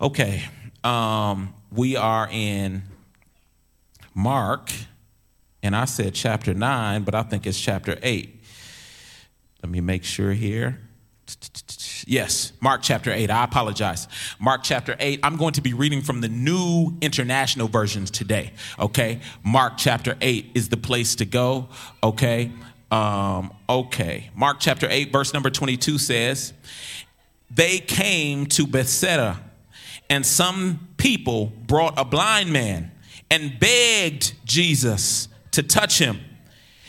Okay, um, we are in Mark, and I said chapter 9, but I think it's chapter 8. Let me make sure here. Yes, Mark chapter 8. I apologize. Mark chapter 8. I'm going to be reading from the New International Versions today. Okay. Mark chapter 8 is the place to go. Okay. Um, okay. Mark chapter 8, verse number 22 says, They came to Bethsaida and some people brought a blind man and begged Jesus to touch him.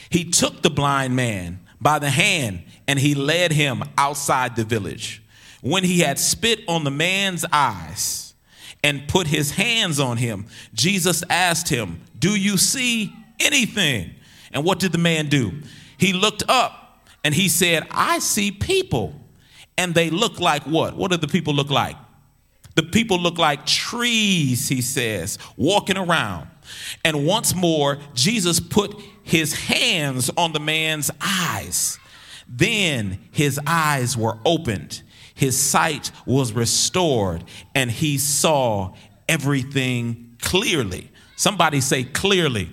He took the blind man by the hand and he led him outside the village. When he had spit on the man's eyes and put his hands on him, Jesus asked him, Do you see anything? And what did the man do? He looked up and he said, I see people. And they look like what? What do the people look like? The people look like trees, he says, walking around. And once more, Jesus put his hands on the man's eyes. Then his eyes were opened, his sight was restored, and he saw everything clearly. Somebody say clearly.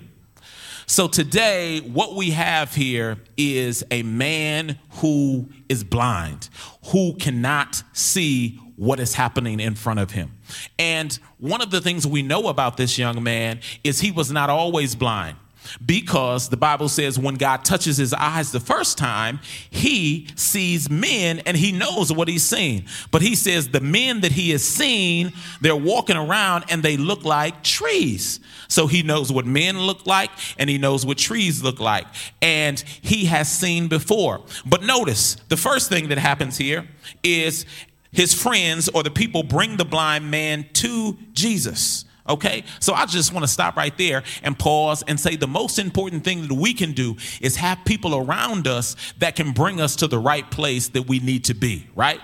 So today, what we have here is a man who is blind, who cannot see what is happening in front of him. And one of the things we know about this young man is he was not always blind because the Bible says when God touches his eyes the first time, he sees men and he knows what he's seen. But he says the men that he has seen, they're walking around and they look like trees. So he knows what men look like and he knows what trees look like. And he has seen before. But notice the first thing that happens here is his friends or the people bring the blind man to Jesus. Okay, so I just want to stop right there and pause and say the most important thing that we can do is have people around us that can bring us to the right place that we need to be, right?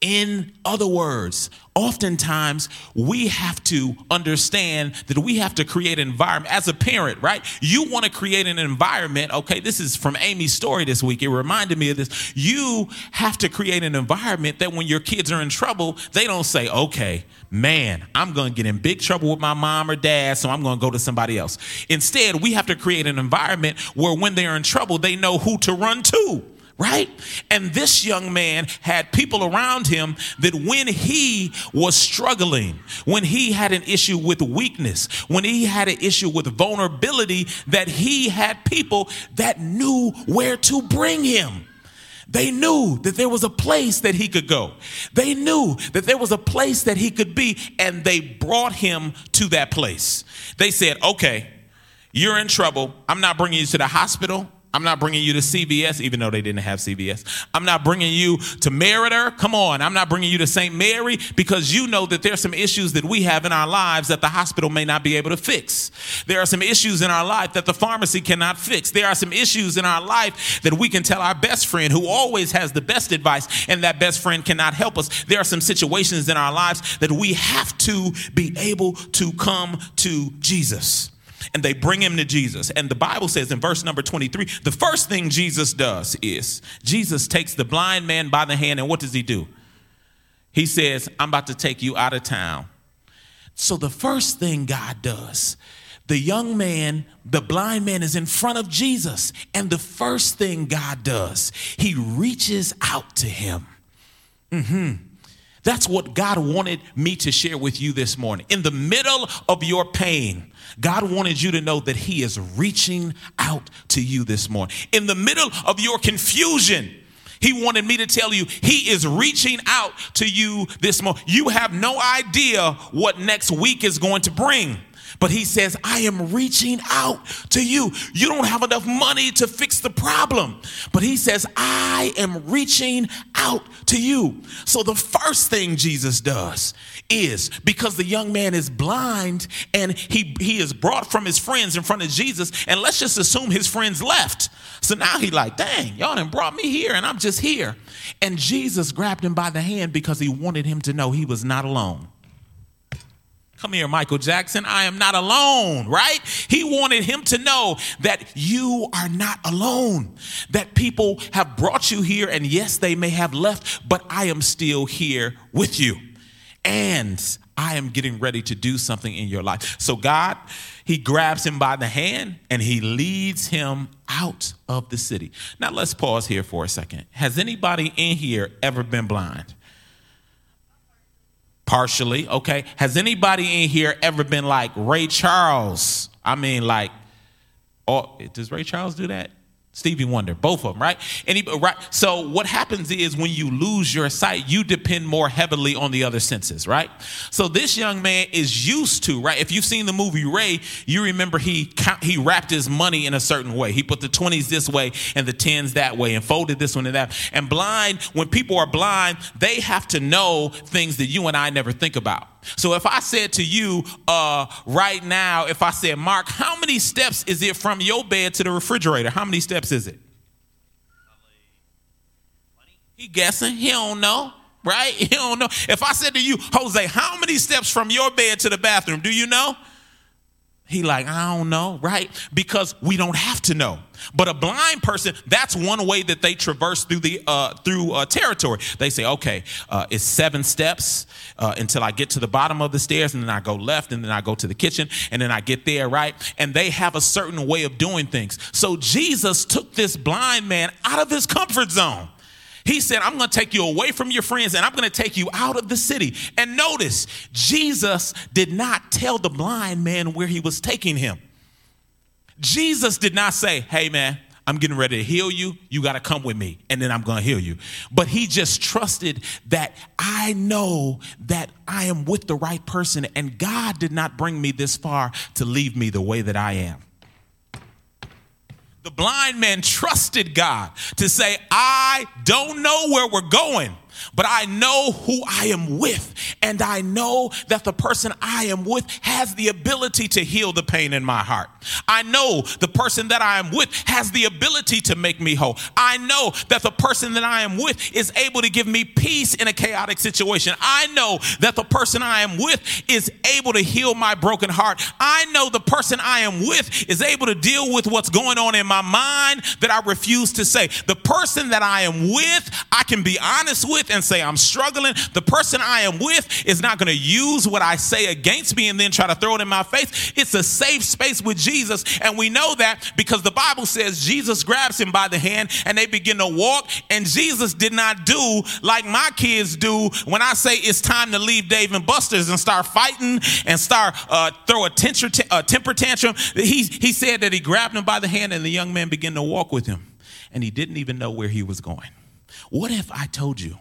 In other words, oftentimes we have to understand that we have to create an environment as a parent, right? You want to create an environment. Okay, this is from Amy's story this week. It reminded me of this. You have to create an environment that when your kids are in trouble, they don't say, okay, man, I'm going to get in big trouble with my mom or dad, so I'm going to go to somebody else. Instead, we have to create an environment where when they're in trouble, they know who to run to right? And this young man had people around him that when he was struggling, when he had an issue with weakness, when he had an issue with vulnerability, that he had people that knew where to bring him. They knew that there was a place that he could go. They knew that there was a place that he could be, and they brought him to that place. They said, Okay, you're in trouble. I'm not bringing you to the hospital. I'm not bringing you to CVS, even though they didn't have CVS. I'm not bringing you to Meriter. Come on. I'm not bringing you to St. Mary because you know that there's some issues that we have in our lives that the hospital may not be able to fix. There are some issues in our life that the pharmacy cannot fix. There are some issues in our life that we can tell our best friend who always has the best advice and that best friend cannot help us. There are some situations in our lives that we have to be able to come to Jesus and they bring him to Jesus. And the Bible says in verse number 23, the first thing Jesus does is Jesus takes the blind man by the hand, and what does he do? He says, I'm about to take you out of town. So the first thing God does, the young man, the blind man is in front of Jesus. And the first thing God does, he reaches out to him. Mm-hmm. That's what God wanted me to share with you this morning. In the middle of your pain, God wanted you to know that He is reaching out to you this morning. In the middle of your confusion, he wanted me to tell you he is reaching out to you this morning. You have no idea what next week is going to bring. But he says, I am reaching out to you. You don't have enough money to fix the problem. But he says, I am reaching out to you. So the first thing Jesus does is because the young man is blind and he, he is brought from his friends in front of Jesus. And let's just assume his friends left. So now he like, dang, y'all done brought me here and I'm just here. And Jesus grabbed him by the hand because he wanted him to know he was not alone. Come here, Michael Jackson. I am not alone, right? He wanted him to know that you are not alone, that people have brought you here, and yes, they may have left, but I am still here with you. and I am getting ready to do something in your life. So God, he grabs him by the hand and he leads him out of the city. Now let's pause here for a second. Has anybody in here ever been blind? Partially, okay. Has anybody in here ever been like Ray Charles? I mean, like, oh, does Ray Charles do that? Stevie Wonder, both of them, right? Any, right? So what happens is when you lose your sight, you depend more heavily on the other senses, right? So this young man is used to, right? If you've seen the movie Ray, you remember he he wrapped his money in a certain way. He put the 20s this way and the 10s that way and folded this one and that. And blind, when people are blind, they have to know things that you and I never think about. So if I said to you uh, right now, if I said, Mark, how many steps is it from your bed to the refrigerator? How many steps is it? He guessing. He don't know, right? He don't know. If I said to you, Jose, how many steps from your bed to the bathroom? Do you know? He like, I don't know, right? Because we don't have to know. But a blind person, that's one way that they traverse through the uh, through uh, territory. They say, okay, uh, it's seven steps uh, until I get to the bottom of the stairs, and then I go left, and then I go to the kitchen, and then I get there, right? And they have a certain way of doing things. So Jesus took this blind man out of his comfort zone. He said, I'm going to take you away from your friends and I'm going to take you out of the city. And notice, Jesus did not tell the blind man where he was taking him. Jesus did not say, Hey, man, I'm getting ready to heal you. You got to come with me, and then I'm going to heal you. But he just trusted that I know that I am with the right person, and God did not bring me this far to leave me the way that I am. The blind man trusted God to say, I don't know where we're going but I know who I am with. And I know that the person I am with has the ability to heal the pain in my heart. I know the person that I am with has the ability to make me whole. I know that the person that I am with is able to give me peace in a chaotic situation. I know that the person I am with is able to heal my broken heart. I know the person I am with is able to deal with what's going on in my mind that I refuse to say. The person that I am with, I can be honest with and say, I'm struggling. The person I am with is not going to use what I say against me and then try to throw it in my face. It's a safe space with Jesus. And we know that because the Bible says Jesus grabs him by the hand and they begin to walk. And Jesus did not do like my kids do when I say it's time to leave Dave and Buster's and start fighting and start uh, throw a, a temper tantrum. He, he said that he grabbed him by the hand and the young man began to walk with him. And he didn't even know where he was going. What if I told you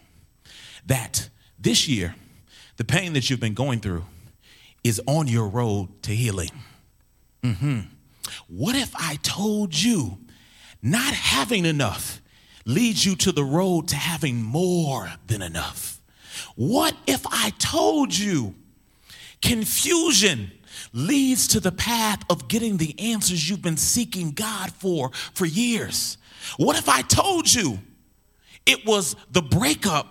that this year, the pain that you've been going through is on your road to healing. Mm-hmm. What if I told you not having enough leads you to the road to having more than enough? What if I told you confusion leads to the path of getting the answers you've been seeking God for for years? What if I told you it was the breakup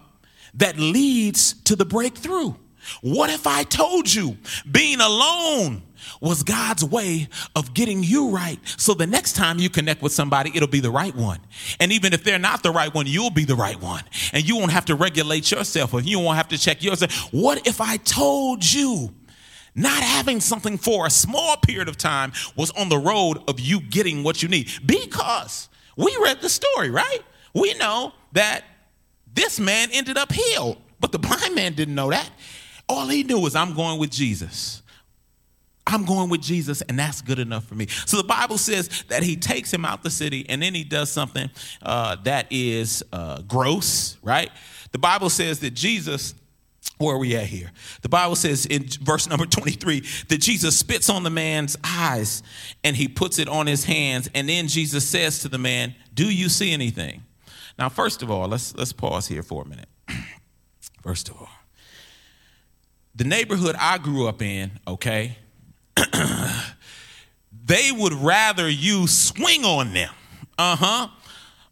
that leads to the breakthrough. What if I told you being alone was God's way of getting you right so the next time you connect with somebody, it'll be the right one. And even if they're not the right one, you'll be the right one. And you won't have to regulate yourself or you won't have to check yourself. What if I told you? Not having something for a small period of time was on the road of you getting what you need. Because we read the story, right? We know that this man ended up healed, but the blind man didn't know that. All he knew was, I'm going with Jesus. I'm going with Jesus, and that's good enough for me. So the Bible says that he takes him out the city, and then he does something uh, that is uh, gross, right? The Bible says that Jesus, where are we at here? The Bible says in verse number 23 that Jesus spits on the man's eyes and he puts it on his hands, and then Jesus says to the man, Do you see anything? Now, first of all, let's let's pause here for a minute. first of all, the neighborhood I grew up in, okay, they would rather you swing on them, uh huh,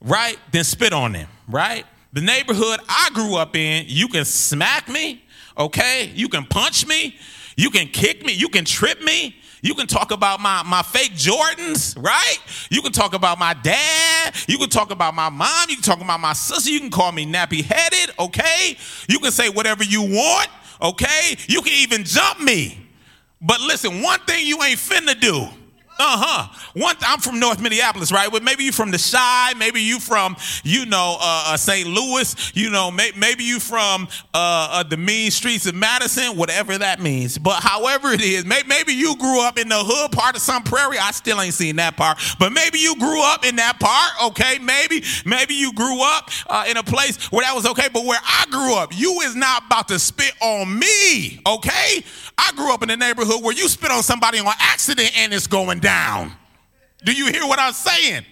right, than spit on them, right? The neighborhood I grew up in, you can smack me, okay, you can punch me, you can kick me, you can trip me, you can talk about my, my fake Jordans, right? You can talk about my dad. You can talk about my mom. You can talk about my sister. You can call me nappy headed, okay? You can say whatever you want, Okay? You can even jump me. But listen, one thing you ain't finna do uh huh. One, I'm from North Minneapolis, right? But maybe you from the Chi, maybe you from, you know, uh, uh, St. Louis, you know, may, maybe you from uh, uh, the mean streets of Madison, whatever that means. But however it is, may, maybe you grew up in the hood part of some prairie. I still ain't seen that part, but maybe you grew up in that part. Okay, maybe, maybe you grew up uh, in a place where that was okay. But where I grew up, you is not about to spit on me. Okay, I grew up in a neighborhood where you spit on somebody on accident and it's going down. Do you hear what I'm saying?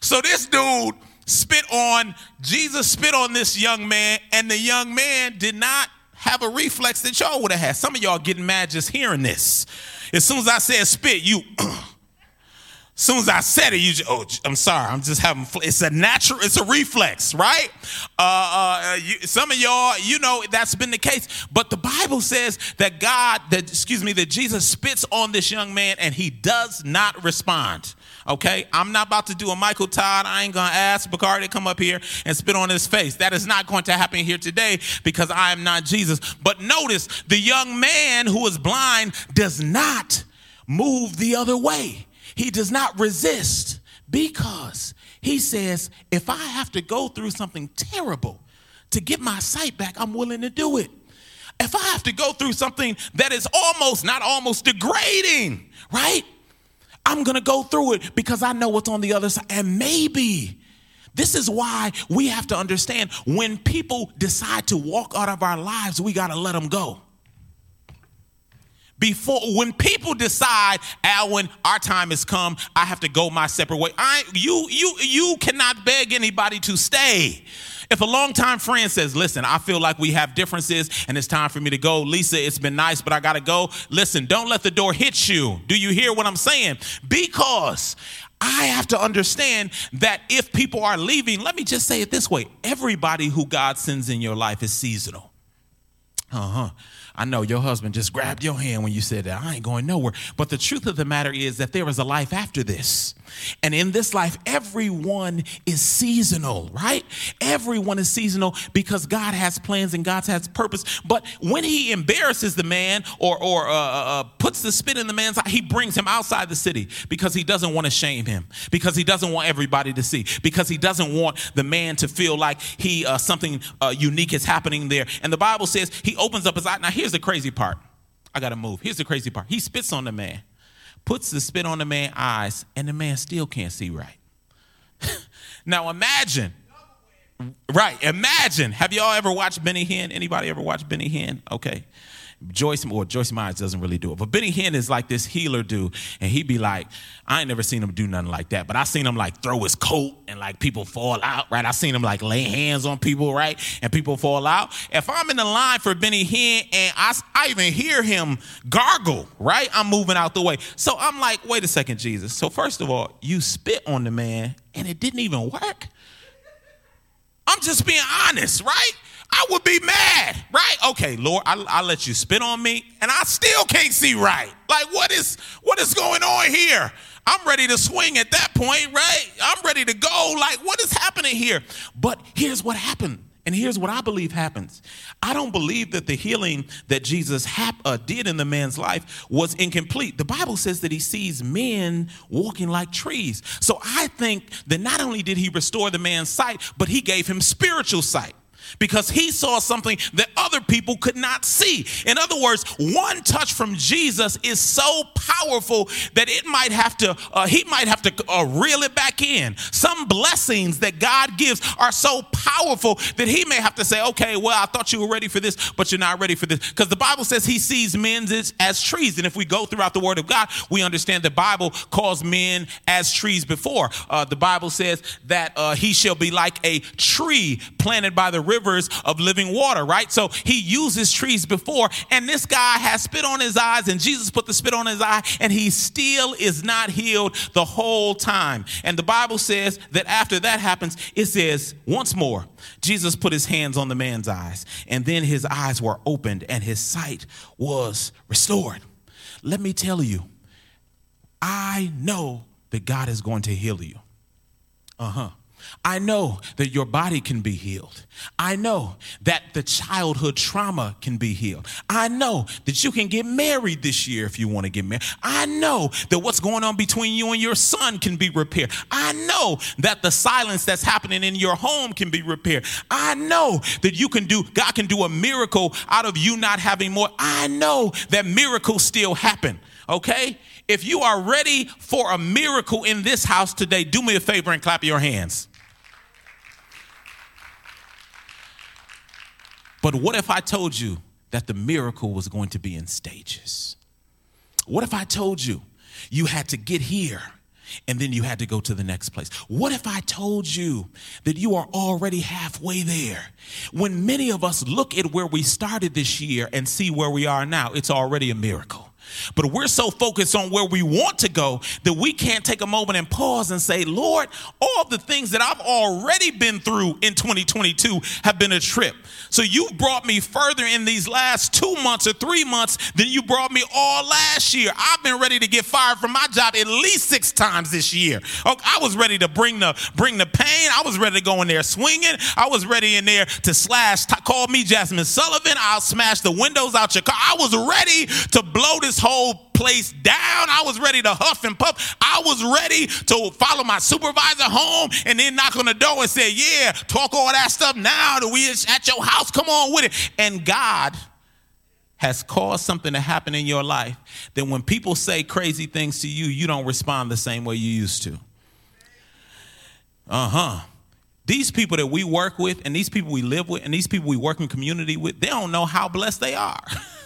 So this dude spit on, Jesus spit on this young man, and the young man did not have a reflex that y'all would have had. Some of y'all getting mad just hearing this. As soon as I said spit, you As soon as I said it, you just, oh, I'm sorry, I'm just having, it's a natural, it's a reflex, right? Uh, uh, you, some of y'all, you know, that's been the case. But the Bible says that God, that, excuse me, that Jesus spits on this young man and he does not respond. Okay, I'm not about to do a Michael Todd. I ain't gonna ask Bacardi to come up here and spit on his face. That is not going to happen here today because I am not Jesus. But notice the young man who is blind does not move the other way. He does not resist because he says, if I have to go through something terrible to get my sight back, I'm willing to do it. If I have to go through something that is almost, not almost degrading, right? I'm gonna go through it because I know what's on the other side. And maybe this is why we have to understand when people decide to walk out of our lives, we gotta let them go before when people decide alwyn our time has come i have to go my separate way i you you you cannot beg anybody to stay. If a longtime friend says listen i feel like we have differences and it's time for me to go. Lisa it's been nice but i gotta go. Listen don't let the door hit you. Do you hear what i'm saying? Because I have to understand that if people are leaving, let me just say it this way. Everybody who God sends in your life is seasonal. Uh huh. I know your husband just grabbed your hand when you said that. I ain't going nowhere. But the truth of the matter is that there is a life after this. And in this life, everyone is seasonal, right? Everyone is seasonal because God has plans and God has purpose. But when He embarrasses the man or, or uh, uh, uh, puts the spit in the man's eye, He brings him outside the city because He doesn't want to shame him, because He doesn't want everybody to see, because He doesn't want the man to feel like he uh, something uh, unique is happening there. And the Bible says He opens up His eye. Now, here's the crazy part. I got to move. Here's the crazy part. He spits on the man puts the spit on the man's eyes, and the man still can't see right. now imagine, right? Imagine. Have y'all ever watched Benny Hinn? Anybody ever watched Benny Hinn? Okay. Joyce or Joyce Myers doesn't really do it, but Benny Hinn is like this healer dude, and he'd be like, I ain't never seen him do nothing like that, but I seen him like throw his coat and like people fall out, right? I seen him like lay hands on people, right, and people fall out. If I'm in the line for Benny Hinn and I, I even hear him gargle, right, I'm moving out the way. So I'm like, wait a second, Jesus. So first of all, you spit on the man and it didn't even work. I'm just being honest, right? I would be mad, right? Okay, Lord, I, I let you spit on me, and I still can't see right. Like, what is what is going on here? I'm ready to swing at that point, right? I'm ready to go. Like, what is happening here? But here's what happened. And here's what I believe happens. I don't believe that the healing that Jesus hap- uh, did in the man's life was incomplete. The Bible says that he sees men walking like trees. So I think that not only did he restore the man's sight, but he gave him spiritual sight because he saw something that other people could not see. In other words, one touch from Jesus is so powerful that it might have to, uh, he might have to uh, reel it back in. Some blessings that God gives are so powerful that he may have to say, okay, well, I thought you were ready for this, but you're not ready for this. Because the Bible says he sees men as, as trees. And if we go throughout the word of God, we understand the Bible calls men as trees before. Uh, the Bible says that uh, he shall be like a tree planted by the river rivers of living water, right? So he uses trees before, and this guy has spit on his eyes, and Jesus put the spit on his eye, and he still is not healed the whole time. And the Bible says that after that happens, it says, once more, Jesus put his hands on the man's eyes, and then his eyes were opened, and his sight was restored. Let me tell you, I know that God is going to heal you. Uh huh. I know that your body can be healed. I know that the childhood trauma can be healed. I know that you can get married this year if you want to get married. I know that what's going on between you and your son can be repaired. I know that the silence that's happening in your home can be repaired. I know that you can do, God can do a miracle out of you not having more. I know that miracles still happen, okay? If you are ready for a miracle in this house today, do me a favor and clap your hands. But what if I told you that the miracle was going to be in stages? What if I told you you had to get here and then you had to go to the next place? What if I told you that you are already halfway there? When many of us look at where we started this year and see where we are now, it's already a miracle. But we're so focused on where we want to go that we can't take a moment and pause and say, Lord, all the things that I've already been through in 2022 have been a trip. So you've brought me further in these last two months or three months than you brought me all last year. I've been ready to get fired from my job at least six times this year. Oh, I was ready to bring the bring the pain. I was ready to go in there swinging. I was ready in there to slash. Call me Jazmine Sullivan. I'll smash the windows out your car. I was ready to blow this whole place down. I was ready to huff and puff. I was ready to follow my supervisor home and then knock on the door and say, Yeah, talk all that stuff now that we at your house. Come on with it. And God has caused something to happen in your life that when people say crazy things to you, you don't respond the same way you used to. Uh huh. These people that we work with, and these people we live with, and these people we work in community with, they don't know how blessed they are.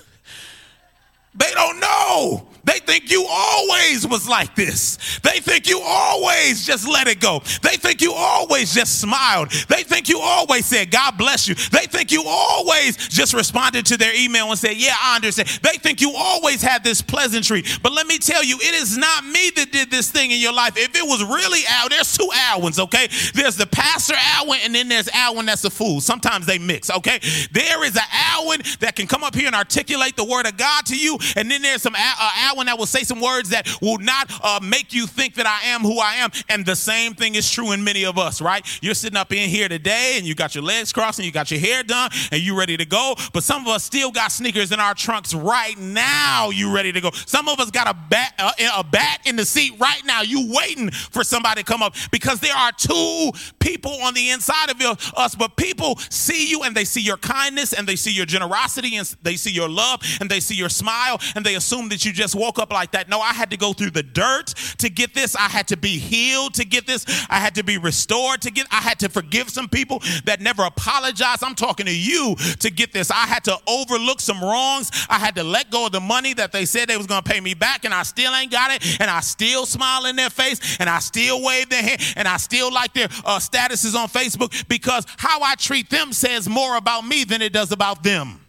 They don't know. They think you always was like this. They think you always just let it go. They think you always just smiled. They think you always said, God bless you. They think you always just responded to their email and said, Yeah, I understand. They think you always had this pleasantry. But let me tell you, it is not me that did this thing in your life. If it was really Al, there's two Alwins, okay? There's the pastor Alwin and then there's Alwin that's a fool. Sometimes they mix, okay? There is an Alwin that can come up here and articulate the word of God to you and then there's some uh, Alwin that will say some words that will not uh, make you think that I am who I am. And the same thing is true in many of us, right? You're sitting up in here today and you got your legs crossed and you got your hair done and you ready to go. But some of us still got sneakers in our trunks right now. You ready to go? Some of us got a bat, uh, a bat in the seat right now. You waiting for somebody to come up because there are two people on the inside of us. But people see you and they see your kindness and they see your generosity and they see your love and they see your smile and they assume that you just woke up like that. No, I had to go through the dirt to get this. I had to be healed to get this. I had to be restored to get. I had to forgive some people that never apologized. I'm talking to you to get this. I had to overlook some wrongs. I had to let go of the money that they said they was going to pay me back and I still ain't got it and I still smile in their face and I still wave their hand and I still like their uh, statuses on Facebook because how I treat them says more about me than it does about them.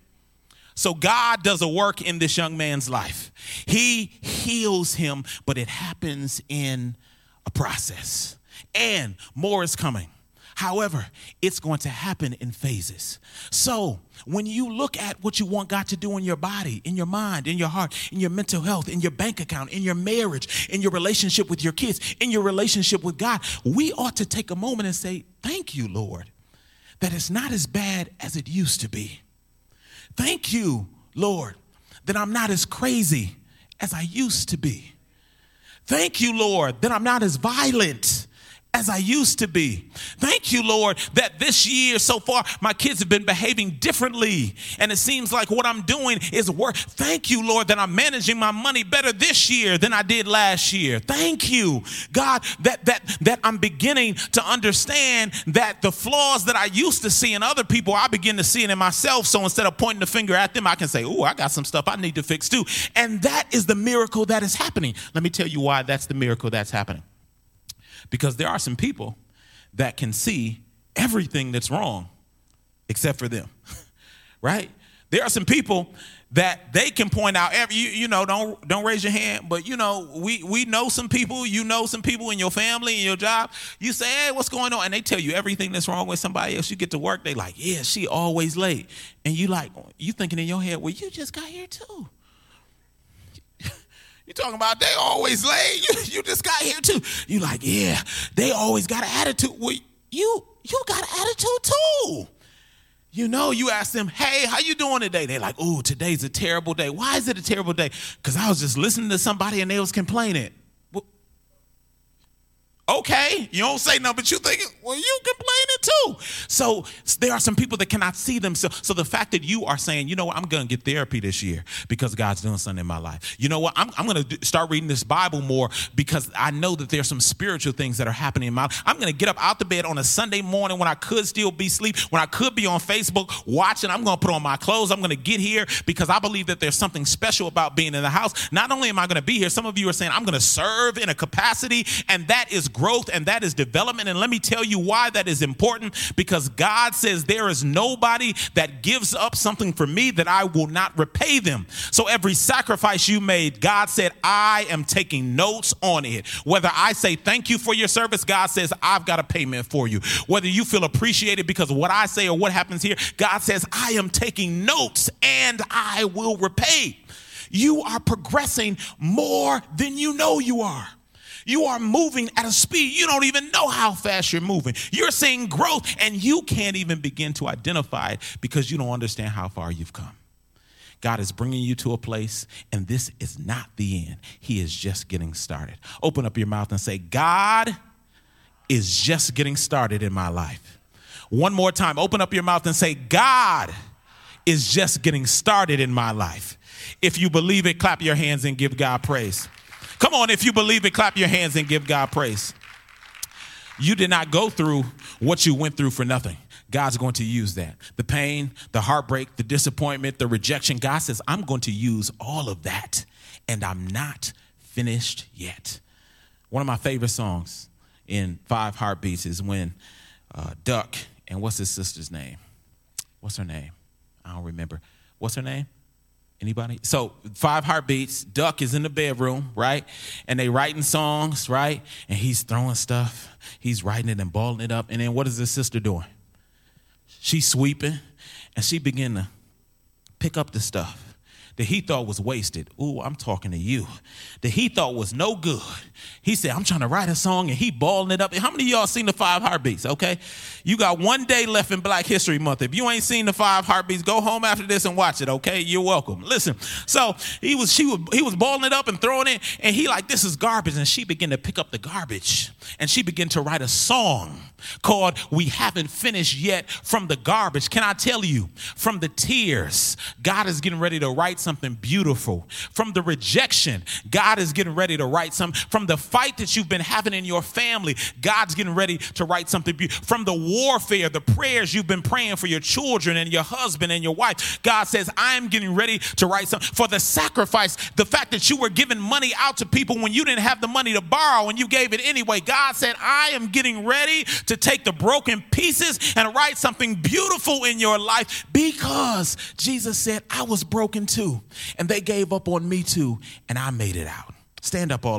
So God does a work in this young man's life. He heals him, but it happens in a process. And more is coming. However, it's going to happen in phases. So, when you look at what you want God to do in your body, in your mind, in your heart, in your mental health, in your bank account, in your marriage, in your relationship with your kids, in your relationship with God, we ought to take a moment and say, Thank you, Lord, that it's not as bad as it used to be. Thank you, Lord, that I'm not as crazy as I used to be. Thank you, Lord, that I'm not as violent as I used to be. Thank you, Lord, that this year so far my kids have been behaving differently. And it seems like what I'm doing is work. Thank you, Lord, that I'm managing my money better this year than I did last year. Thank you, God, that that that I'm beginning to understand that the flaws that I used to see in other people, I begin to see it in myself. So instead of pointing the finger at them, I can say, Oh, I got some stuff I need to fix too. And that is the miracle that is happening. Let me tell you why that's the miracle that's happening. Because there are some people that can see everything that's wrong except for them, right? There are some people that they can point out every you, you, know don't don't raise your hand but you know we we know some people you know some people in your family in your job. You say hey what's going on? And they tell you everything that's wrong with somebody else. You get to work they like yeah she always late. And you like you thinking in your head well you just got here too you talking about they always late. You, you just got here too. You like, yeah, they always got an attitude. Well, you you got an attitude too. You know, you ask them, hey, how you doing today? They're like, oh, today's a terrible day. Why is it a terrible day? Because I was just listening to somebody and they was complaining. Okay, you don't say nothing, but you think, well, you complaining too. So there are some people that cannot see themselves. So the fact that you are saying, you know what, I'm going to get therapy this year because God's doing something in my life. You know what, I'm, I'm going to start reading this Bible more because I know that there's some spiritual things that are happening in my life. I'm going to get up out the bed on a Sunday morning when I could still be asleep, when I could be on Facebook watching. I'm going to put on my clothes. I'm going to get here because I believe that there's something special about being in the house. Not only am I going to be here, some of you are saying, I'm going to serve in a capacity, and that is growth and that is development. And let me tell you why that is important because God says there is nobody that gives up something for me that I will not repay them. So every sacrifice you made, God said, I am taking notes on it. Whether I say thank you for your service, God says, I've got a payment for you. Whether you feel appreciated because of what I say or what happens here, God says, I am taking notes and I will repay. You are progressing more than you know you are. You are moving at a speed you don't even know how fast you're moving. You're seeing growth and you can't even begin to identify it because you don't understand how far you've come. God is bringing you to a place, and this is not the end. He is just getting started. Open up your mouth and say, God is just getting started in my life. One more time, open up your mouth and say, God is just getting started in my life. If you believe it, clap your hands and give God praise. Come on, if you believe it, clap your hands and give God praise. You did not go through what you went through for nothing. God's going to use that. The pain, the heartbreak, the disappointment, the rejection. God says, I'm going to use all of that, and I'm not finished yet. One of my favorite songs in Five Heartbeats is when uh, Duck and what's his sister's name? What's her name? I don't remember. What's her name? Anybody? So five heartbeats. Duck is in the bedroom, right? And they writing songs, right? And he's throwing stuff. He's writing it and balling it up. And then what is his sister doing? She's sweeping, and she begin to pick up the stuff that he thought was wasted. Ooh, I'm talking to you. That he thought was no good. He said, I'm trying to write a song and he balling it up. How many y'all seen the five heartbeats? Okay. You got one day left in Black History Month. If you ain't seen the five heartbeats, go home after this and watch it. Okay. You're welcome. Listen. So he was, she was, he was balling it up and throwing it. And he like, this is garbage. And she began to pick up the garbage and she began to write a song called We Haven't Finished Yet from the Garbage. Can I tell you, from the tears, God is getting ready to write something beautiful. From the rejection, God is getting ready to write something. From the fight that you've been having in your family, God's getting ready to write something beautiful. From the warfare, the prayers you've been praying for your children and your husband and your wife, God says, I am getting ready to write something. For the sacrifice, the fact that you were giving money out to people when you didn't have the money to borrow and you gave it anyway, God said, I am getting ready to take the broken pieces and write something beautiful in your life because Jesus said, I was broken And they gave up on me too. And I made it out. Stand up all